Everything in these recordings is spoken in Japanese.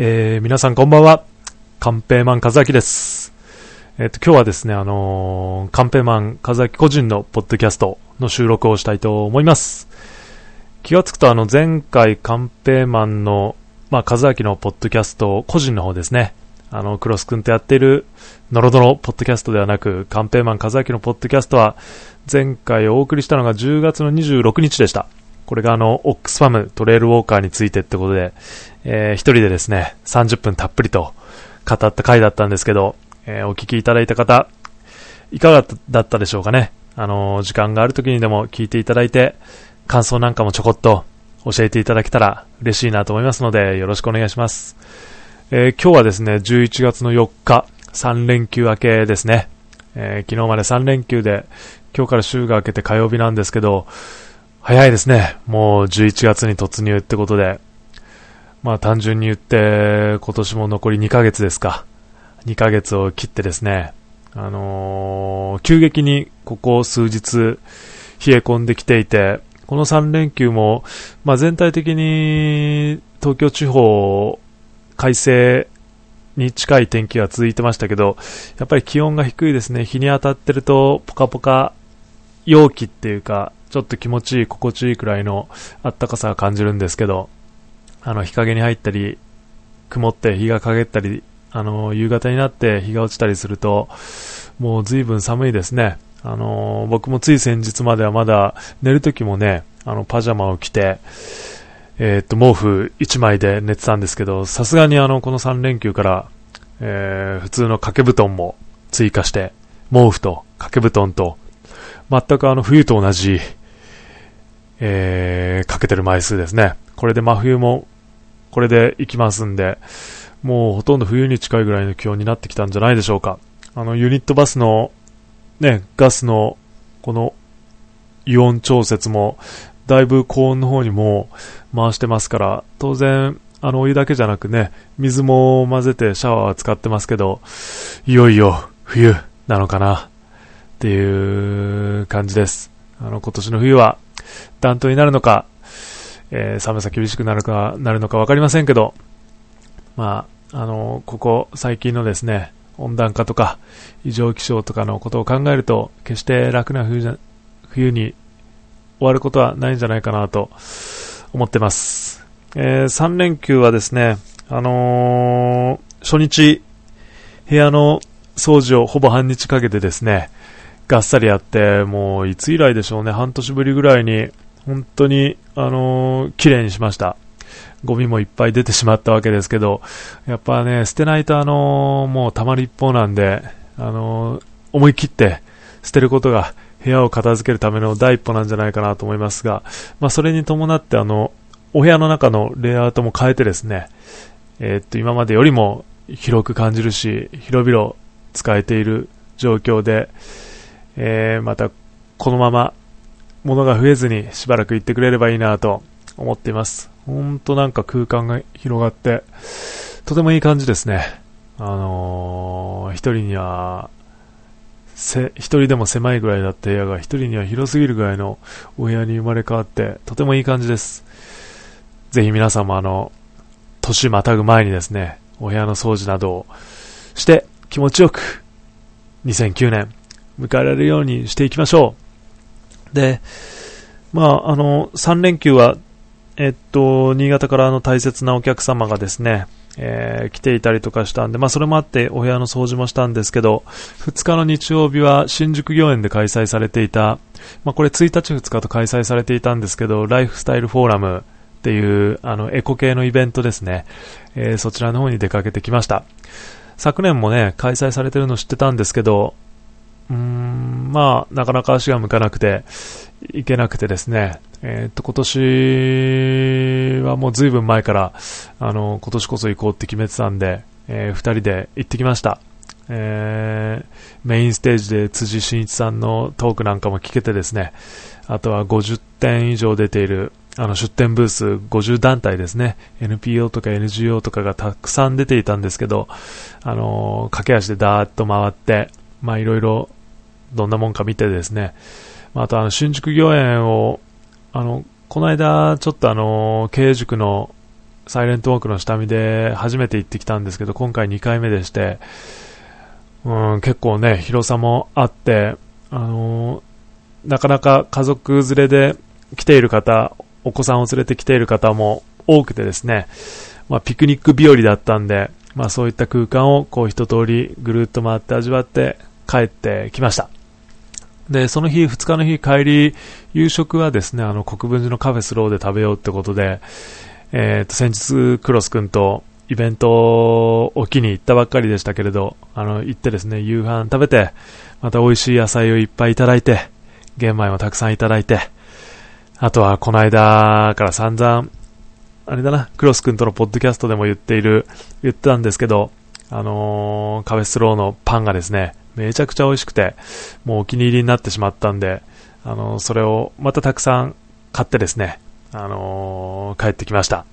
えー、皆さんこんばんは。カンペイマン和明です。えっ、と、今日はですね、あのー、カンペイマン和明個人のポッドキャストの収録をしたいと思います。気がつくと、あの、前回カンペイマンの、まあ、和明のポッドキャスト、個人の方ですね。あの、クロス君とやっている、ノロドロポッドキャストではなく、カンペイマン和明のポッドキャストは、前回お送りしたのが10月の26日でした。これがあの、オックスファムトレイルウォーカーについてってことで、えー一人でですね、30分たっぷりと語った回だったんですけど、えーお聞きいただいた方、いかがだったでしょうかね？あのー時間がある時にでも聞いていただいて、感想なんかもちょこっと教えていただけたら嬉しいなと思いますので、よろしくお願いします。えー今日はですね、11月の4日、3連休明けですね。えー昨日まで3連休で、今日から週が明けて火曜日なんですけど、早いですね。もう11月に突入ってことで、まあ単純に言って、今年も残り2ヶ月ですか。2ヶ月を切ってですね、あのー急激にここ数日冷え込んできていて、この3連休も、まあ全体的に東京地方、快晴に近い天気が続いてましたけど、やっぱり気温が低いですね。日に当たってるとポカポカ陽気っていうか、ちょっと気持ちいい、心地いいくらいの暖かさを感じるんですけど、あの、日陰に入ったり、曇って日が陰ったり、あの、夕方になって日が落ちたりすると、もう随分寒いですね。あの、僕もつい先日まではまだ寝る時もね、あの、パジャマを着て、えーっと、毛布1枚で寝てたんですけど、さすがにあの、この3連休から、えー普通の掛け布団も追加して、毛布と掛け布団と、全くあの、冬と同じ、えーかけてる枚数ですね。これで真冬も、これで行きますんで、もうほとんど冬に近いぐらいの気温になってきたんじゃないでしょうか。あの、ユニットバスの、ね、ガスの、この、イオン調節も、だいぶ高温の方にも回してますから、当然、あの、お湯だけじゃなくね、水も混ぜてシャワーは使ってますけど、いよいよ冬なのかな、っていう感じです。あの、今年の冬は、暖冬になるのか、えー寒さ厳しくなるか、なるのか分かりませんけど、まあ、あの、ここ最近のですね、温暖化とか、異常気象とかのことを考えると、決して楽な冬じゃ冬に終わることはないんじゃないかなと思ってます。え3連休はですね、あのー初日、部屋の掃除をほぼ半日かけてですね、がっさりやって、もういつ以来でしょうね、半年ぶりぐらいに、本当に、あのー綺麗にしました。ゴミもいっぱい出てしまったわけですけど、やっぱね、捨てないとあのーもう溜まる一方なんで、あのー思い切って捨てることが部屋を片付けるための第一歩なんじゃないかなと思いますが、まあそれに伴ってあの、お部屋の中のレイアウトも変えてですね、えっと、今までよりも広く感じるし、広々使えている状況で、えーまたこのまま物が増えずにしばらく行ってくれればいいなと思っています。ほんとなんか空間が広がって、とてもいい感じですね。あのー一人には、せ、一人でも狭いぐらいだった部屋が一人には広すぎるぐらいのお部屋に生まれ変わって、とてもいい感じです。ぜひ皆さんもあの、年またぐ前にですね、お部屋の掃除などをして気持ちよく2009年迎えられるようにしていきましょう。で、まあ、あの、3連休は、えっと、新潟からの大切なお客様がですね、えー来ていたりとかしたんで、まあ、それもあってお部屋の掃除もしたんですけど、2日の日曜日は新宿御苑で開催されていた、まあ、これ1日2日と開催されていたんですけど、ライフスタイルフォーラムっていう、あの、エコ系のイベントですね、えーそちらの方に出かけてきました。昨年もね、開催されてるの知ってたんですけど、うーん、まあ、なかなか足が向かなくて、行けなくてですね、えーっと、今年はもう随分前から、あの、今年こそ行こうって決めてたんで、えー二人で行ってきました。えーメインステージで辻真一さんのトークなんかも聞けてですね、あとは50点以上出ている、あの出展ブース50団体ですね、NPO とか NGO とかがたくさん出ていたんですけど、あのー駆け足でダーッと回って、まあいろいろどんなもんか見てですね、まああとあの新宿御苑を、あの、この間ちょっとあの、経営塾のサイレントウォークの下見で初めて行ってきたんですけど、今回2回目でして、うん、結構ね、広さもあって、あの、なかなか家族連れで来ている方、お子さんを連れて来ている方も多くてですね、まあ、ピクニック日和だったんで、まあ、そういった空間をこう一通りぐるっと回って味わって帰ってきました。で、その日、2日の日帰り、夕食はですね、あの、国分寺のカフェスローで食べようってことで、えっ、ー、と、先日、クロス君とイベントを機に行ったばっかりでしたけれど、あの、行ってですね、夕飯食べて、また美味しい野菜をいっぱいいただいて、玄米もたくさんいただいて、あとはこの間から散々、あれだな、クロス君とのポッドキャストでも言っている、言ってたんですけど、あのー、カフェスローのパンがですね、めちゃくちゃ美味しくて、もうお気に入りになってしまったんで、あのー、それをまたたくさん買ってですね、あのー、帰ってきました。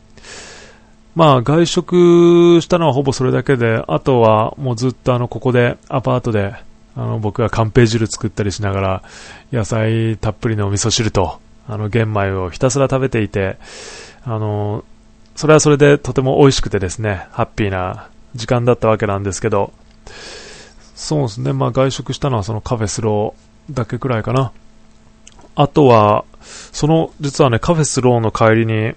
まあ、外食したのはほぼそれだけで、あとはもうずっとあの、ここで、アパートで、あの、僕がカンペー汁作ったりしながら、野菜たっぷりのお味噌汁と、あの、玄米をひたすら食べていて、あの、それはそれでとても美味しくてですね、ハッピーな時間だったわけなんですけど、そうですね、まあ外食したのはそのカフェスローだけくらいかな。あとは、その、実はね、カフェスローの帰りに、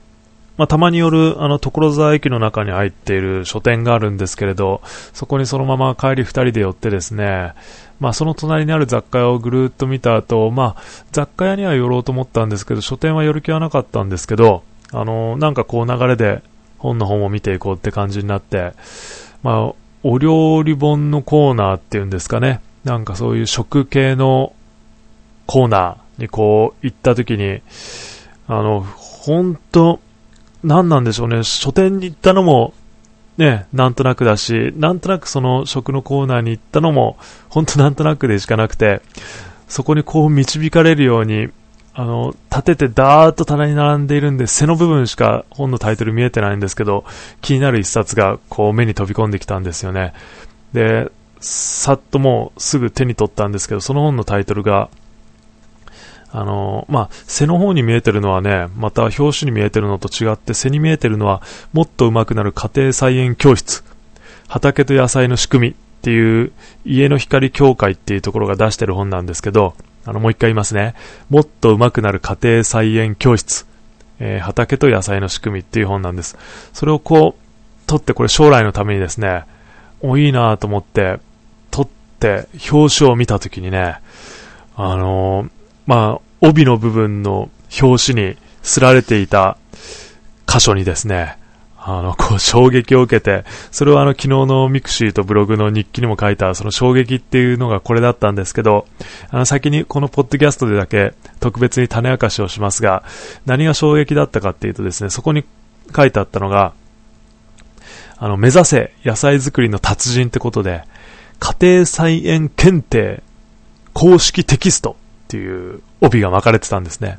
まあ、たまによる、あの、所沢駅の中に入っている書店があるんですけれど、そこにそのまま帰り二人で寄ってですね、まあ、その隣にある雑貨屋をぐるっと見た後、まあ、雑貨屋には寄ろうと思ったんですけど、書店は寄る気はなかったんですけど、あの、なんかこう流れで本の本を見ていこうって感じになって、まあ、お料理本のコーナーっていうんですかね。なんかそういう食系のコーナーにこう行った時に、あの、本当何なんでしょうね。書店に行ったのも、ね、なんとなくだし、なんとなくその食のコーナーに行ったのも、本当なんとなくでしかなくて、そこにこう導かれるように、あの、立ててダーッと棚に並んでいるんで、背の部分しか本のタイトル見えてないんですけど、気になる一冊がこう目に飛び込んできたんですよね。で、さっともうすぐ手に取ったんですけど、その本のタイトルが、あの、まあ、背の方に見えてるのはね、また表紙に見えてるのと違って、背に見えてるのは、もっと上手くなる家庭菜園教室、畑と野菜の仕組みっていう家の光協会っていうところが出してる本なんですけど、あの、もう一回言いますね。もっと上手くなる家庭菜園教室。えー、畑と野菜の仕組みっていう本なんです。それをこう、取ってこれ将来のためにですね、お、いいなと思って、取って表紙を見たときにね、あのー、まあ、帯の部分の表紙に刷られていた箇所にですね、あの、こう、衝撃を受けて、それはあの、昨日のミクシーとブログの日記にも書いた、その衝撃っていうのがこれだったんですけど、あの、先にこのポッドキャストでだけ特別に種明かしをしますが、何が衝撃だったかっていうとですね、そこに書いてあったのが、あの、目指せ野菜作りの達人ってことで、家庭菜園検定公式テキストっていう帯が巻かれてたんですね。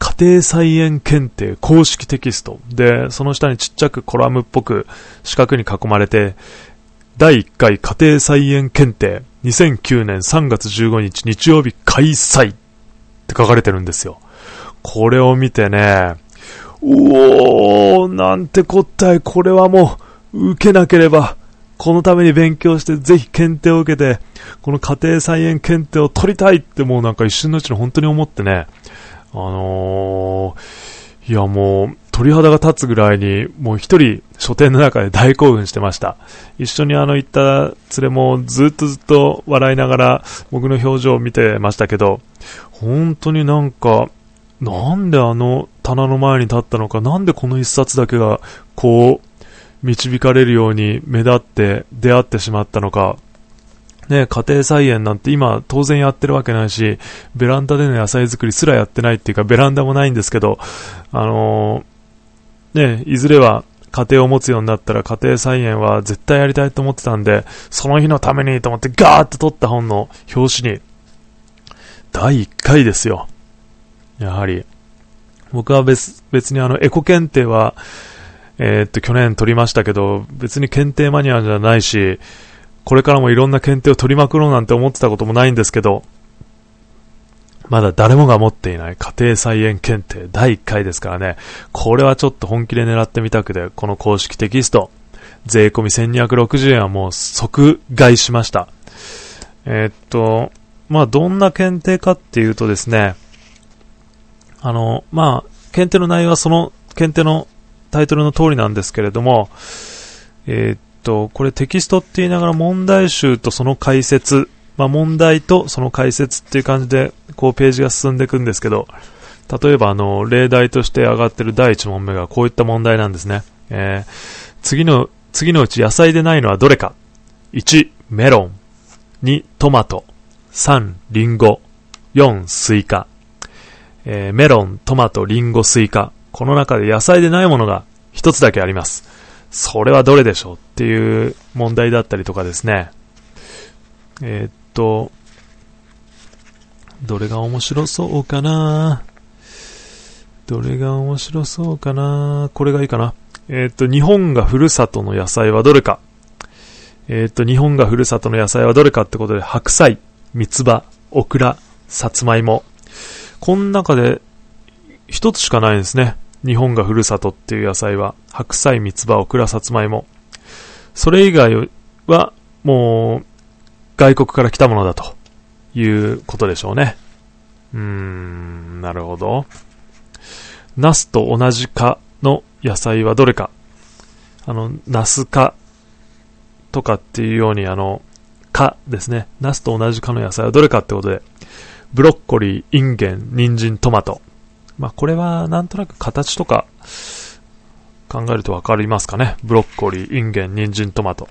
家庭菜園検定公式テキスト。で、その下にちっちゃくコラムっぽく四角に囲まれて、第1回家庭菜園検定2009年3月15日日曜日開催って書かれてるんですよ。これを見てね、おー、なんてこったい、これはもう、受けなければ、このために勉強して、ぜひ検定を受けて、この家庭菜園検定を取りたいってもうなんか一瞬のうちに本当に思ってね、あのー、いやもう、鳥肌が立つぐらいに、もう一人書店の中で大興奮してました。一緒にあの行った連れもずっとずっと笑いながら僕の表情を見てましたけど、本当になんか、なんであの棚の前に立ったのか、なんでこの一冊だけがこう、導かれるように目立って出会ってしまったのか、ね、家庭菜園なんて今当然やってるわけないし、ベランダでの野菜作りすらやってないっていうか、ベランダもないんですけど、あのー、ね、いずれは家庭を持つようになったら家庭菜園は絶対やりたいと思ってたんで、その日のためにと思ってガーッと取った本の表紙に、第1回ですよ。やはり。僕は別、別にあの、エコ検定は、えー、っと、去年取りましたけど、別に検定マニアじゃないし、これからもいろんな検定を取りまくろうなんて思ってたこともないんですけど、まだ誰もが持っていない家庭菜園検定第1回ですからね、これはちょっと本気で狙ってみたくて、この公式テキスト、税込1260円はもう即買いしました。えー、っと、まあ、どんな検定かっていうとですね、あの、まあ、検定の内容はその検定のタイトルの通りなんですけれども、えー、と、これテキストって言いながら問題集とその解説、まあ、問題とその解説っていう感じで、こうページが進んでいくんですけど、例えばあの、例題として上がってる第1問目がこういった問題なんですね。えー、次の、次のうち野菜でないのはどれか ?1、メロン。2、トマト。3、リンゴ。4、スイカ。えー、メロン、トマト、リンゴ、スイカ。この中で野菜でないものが一つだけあります。それはどれでしょうっていう問題だったりとかですね。えー、っと、どれが面白そうかな？どれが面白そうかな？これがいいかな？えー、っと、日本がふるさとの野菜はどれか？えー、っと、日本がふるさとの野菜はどれかってことで、白菜、三つ葉、オクラ、さつまいも。この中で一つしかないんですね。日本がふるさとっていう野菜は、白菜、三つ葉、オクラ、さつまいも。それ以外は、もう、外国から来たものだということでしょうね。うーん、なるほど。ナスと同じ科の野菜はどれか。あの、ナス科とかっていうように、あの、科ですね。ナスと同じ科の野菜はどれかってことで、ブロッコリー、インゲン、人参、トマト。まあ、これはなんとなく形とか考えるとわかりますかね。ブロッコリー、インゲン、人参、トマト。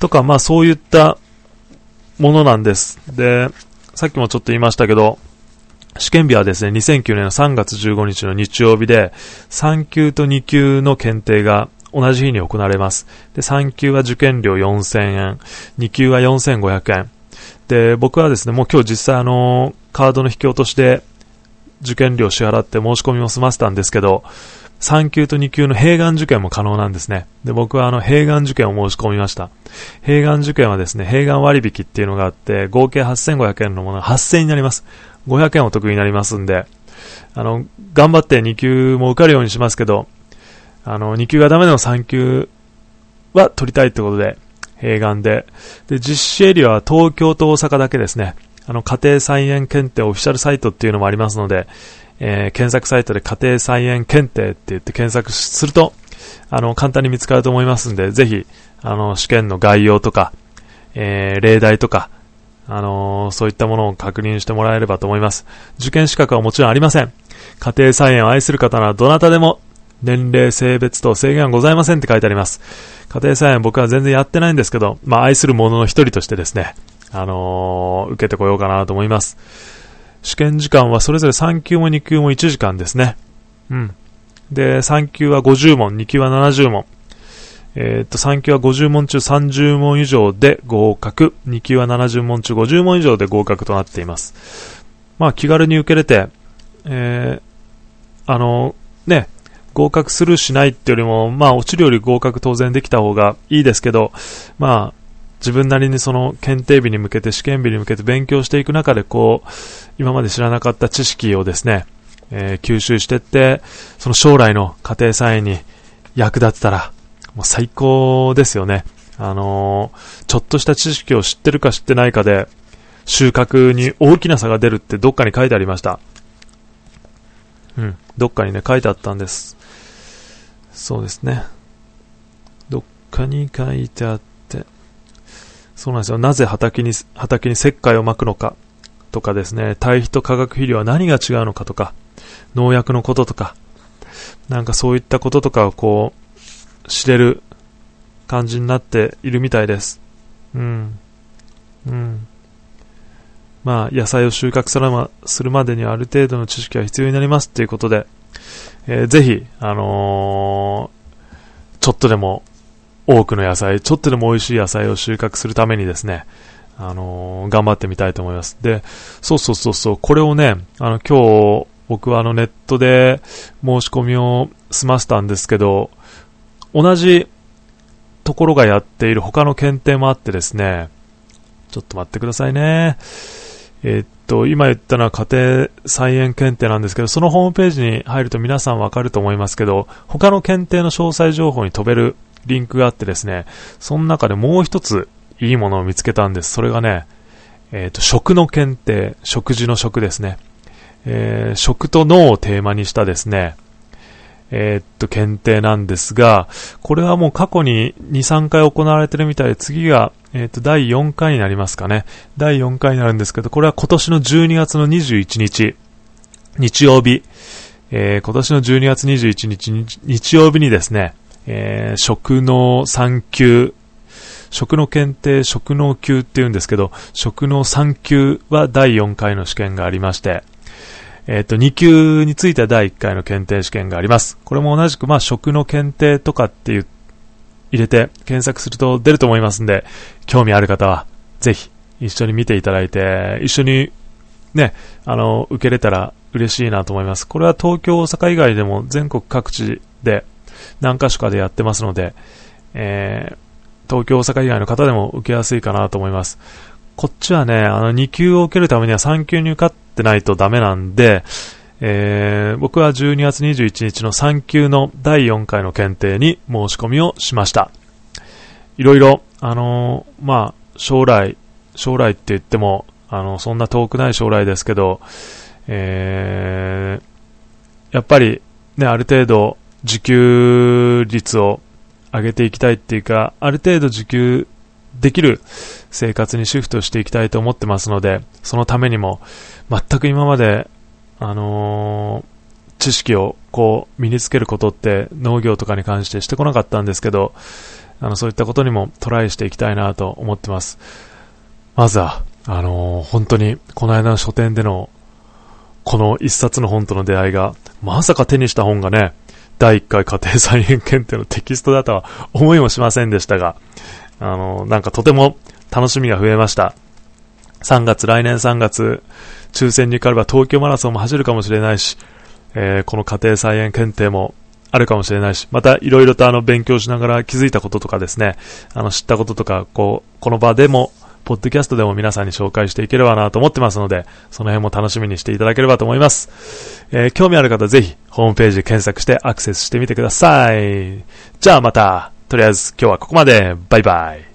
とか、まあそういったものなんです。で、さっきもちょっと言いましたけど、試験日はですね、2009年の3月15日の日曜日で、3級と2級の検定が同じ日に行われます。で、3級は受験料4000円、2級は4500円。で、僕はですね、もう今日実際あの、カードの引き落としで受験料支払って申し込みも済ませたんですけど、3級と2級の併願受験も可能なんですね。で、僕はあの、併願受験を申し込みました。併願受験はですね、併願割引っていうのがあって、合計8500円のものが8000円になります。500円お得になりますんで、あの、頑張って2級も受かるようにしますけど、あの、2級がダメでも3級は取りたいってことで、併願で。で、実施エリアは東京と大阪だけですね。あの、家庭菜園検定オフィシャルサイトっていうのもありますので、えー、検索サイトで家庭菜園検定って言って検索すると、あの、簡単に見つかると思いますんで、ぜひ、あの、試験の概要とか、えー、例題とか、あのー、そういったものを確認してもらえればと思います。受験資格はもちろんありません。家庭菜園を愛する方ならどなたでも、年齢、性別と制限はございませんって書いてあります。家庭菜園僕は全然やってないんですけど、まあ、愛する者の一人としてですね、あのー、受けてこようかなと思います。試験時間はそれぞれ3級も2級も1時間ですね。うん。で、3級は50問、2級は70問。えー、っと、3級は50問中30問以上で合格、2級は70問中50問以上で合格となっています。まあ、気軽に受けれて、えー、あの、ね、合格するしないってよりも、まあ、落ちるより合格当然できた方がいいですけど、まあ、自分なりにその検定日に向けて試験日に向けて勉強していく中でこう、今まで知らなかった知識をですね、えー、吸収していって、その将来の家庭菜園に役立てたら、もう最高ですよね。あのー、ちょっとした知識を知ってるか知ってないかで、収穫に大きな差が出るってどっかに書いてありました。うん、どっかにね、書いてあったんです。そうですね。どっかに書いてあったそうなんですよ。なぜ畑に、畑に石灰をまくのかとかですね、堆肥と化学肥料は何が違うのかとか、農薬のこととか、なんかそういったこととかをこう、知れる感じになっているみたいです。うん。うん。まあ、野菜を収穫するまでにはある程度の知識が必要になりますっていうことで、えー、ぜひ、あのー、ちょっとでも多くの野菜、ちょっとでも美味しい野菜を収穫するためにですね、あのー、頑張ってみたいと思います。で、そうそうそうそう、これをね、あの、今日、僕はあの、ネットで申し込みを済ませたんですけど、同じところがやっている他の検定もあってですね、ちょっと待ってくださいね。えー、っと、今言ったのは家庭菜園検定なんですけど、そのホームページに入ると皆さんわかると思いますけど、他の検定の詳細情報に飛べるリンクがあってですね、その中でもう一ついいものを見つけたんです。それがね、えっ、と、食の検定、食事の食ですね。えー、食と脳をテーマにしたですね、えー、っと、検定なんですが、これはもう過去に2、3回行われてるみたいで、次が、えー、っと、第4回になりますかね。第4回になるんですけど、これは今年の12月の21日、日曜日、えー、今年の12月21日、日曜日にですね、えー、食の3級、食の検定、食能級って言うんですけど、食の3級は第4回の試験がありまして、えっ、ー、と、2級については第1回の検定試験があります。これも同じく、まあ、食の検定とかっていう、入れて検索すると出ると思いますんで、興味ある方は、ぜひ、一緒に見ていただいて、一緒に、ね、あの、受けれたら嬉しいなと思います。これは東京、大阪以外でも全国各地で何か所かでやってますので、えー、東京、大阪以外の方でも受けやすいかなと思います。こっちはね、あの、2級を受けるためには3級に受かってないとダメなんで、えー、僕は12月21日の3級の第4回の検定に申し込みをしました。いろいろ、あのー、まあ、将来、将来って言っても、あの、そんな遠くない将来ですけど、えー、やっぱりね、ある程度自給率を上げていきたいっていうか、ある程度自給できる生活にシフトしていきたいと思ってますので、そのためにも、全く今まで、あのー、知識をこう身につけることって農業とかに関してしてこなかったんですけど、あの、そういったことにもトライしていきたいなと思ってます。まずは、あのー、本当に、この間の書店での、この一冊の本との出会いが、まさか手にした本がね、第1回家庭菜園検定のテキストだとは思いもしませんでしたが、あの、なんかとても楽しみが増えました。3月、来年3月、抽選に受かれば東京マラソンも走るかもしれないし、えー、この家庭菜園検定もあるかもしれないし、またいろいろとあの勉強しながら気づいたこととかですね、あの知ったこととか、こう、この場でも、ポッドキャストでも皆さんに紹介していければなと思ってますので、その辺も楽しみにしていただければと思います。えー、興味ある方ぜひ、ホームページ検索してアクセスしてみてください。じゃあまた、とりあえず今日はここまで。バイバイ。